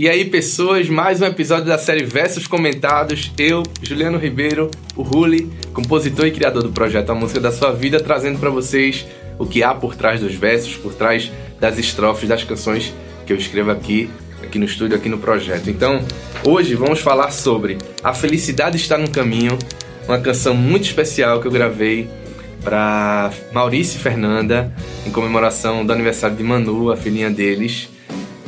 E aí, pessoas, mais um episódio da série Versos Comentados. Eu, Juliano Ribeiro, o Ruli, compositor e criador do projeto A Música da Sua Vida, trazendo para vocês o que há por trás dos versos, por trás das estrofes das canções que eu escrevo aqui, aqui no estúdio, aqui no projeto. Então, hoje vamos falar sobre A Felicidade Está no Caminho, uma canção muito especial que eu gravei para Maurício e Fernanda, em comemoração do aniversário de Manu, a filhinha deles.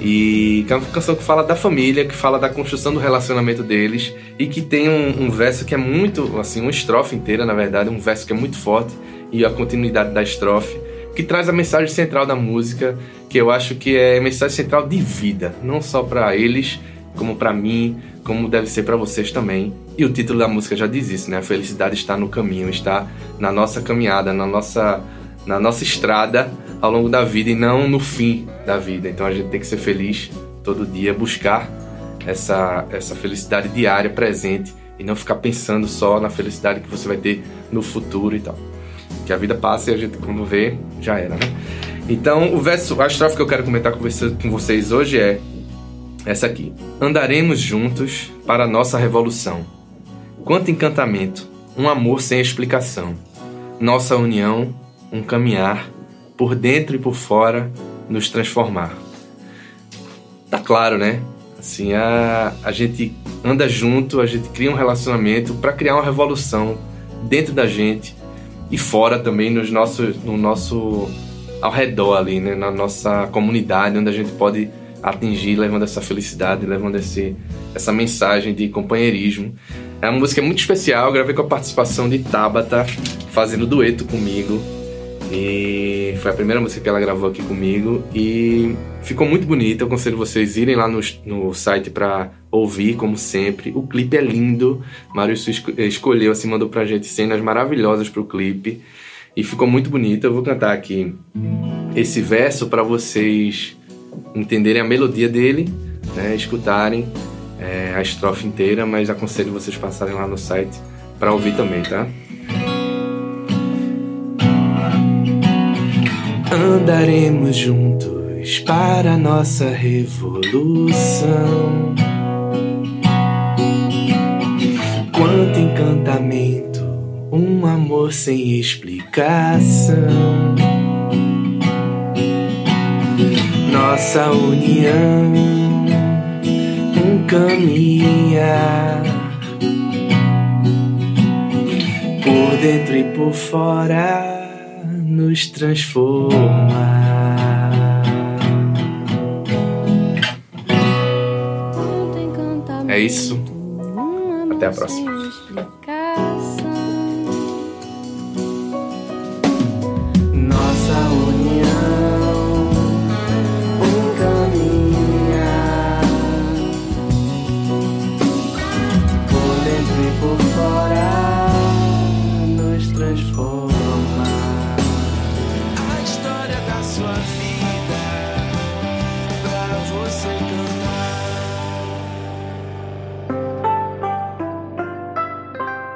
E que é uma canção que fala da família, que fala da construção do relacionamento deles e que tem um, um, verso que é muito, assim, uma estrofe inteira, na verdade, um verso que é muito forte e a continuidade da estrofe, que traz a mensagem central da música, que eu acho que é a mensagem central de vida, não só para eles, como para mim, como deve ser para vocês também. E o título da música já diz isso, né? A felicidade está no caminho, está na nossa caminhada, na nossa na nossa estrada ao longo da vida e não no fim da vida. Então a gente tem que ser feliz todo dia, buscar essa, essa felicidade diária, presente, e não ficar pensando só na felicidade que você vai ter no futuro e tal. Que a vida passa e a gente, como vê, já era, né? Então, o verso, a estrofe que eu quero comentar com vocês hoje é essa aqui. Andaremos juntos para a nossa revolução. Quanto encantamento, um amor sem explicação. Nossa união um caminhar por dentro e por fora nos transformar. Tá claro, né? Assim, a, a gente anda junto, a gente cria um relacionamento para criar uma revolução dentro da gente e fora também nos nossos, no nosso ao redor ali, né? na nossa comunidade, onde a gente pode atingir, levando essa felicidade, levando esse, essa mensagem de companheirismo. É uma música muito especial, gravei com a participação de Tabata, fazendo dueto comigo. E foi a primeira música que ela gravou aqui comigo e ficou muito bonita. Eu aconselho vocês irem lá no, no site para ouvir, como sempre. O clipe é lindo. Maurício escolheu, assim, mandou pra gente cenas maravilhosas pro clipe e ficou muito bonita. Eu vou cantar aqui esse verso para vocês entenderem a melodia dele, né, escutarem é, a estrofe inteira, mas aconselho vocês passarem lá no site para ouvir também, tá? Andaremos juntos para nossa revolução. Quanto encantamento, um amor sem explicação. Nossa união, um caminhar por dentro e por fora nos transformar. É isso. Até a próxima.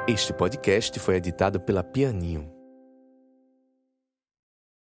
Este podcast foi editado pela Pianinho.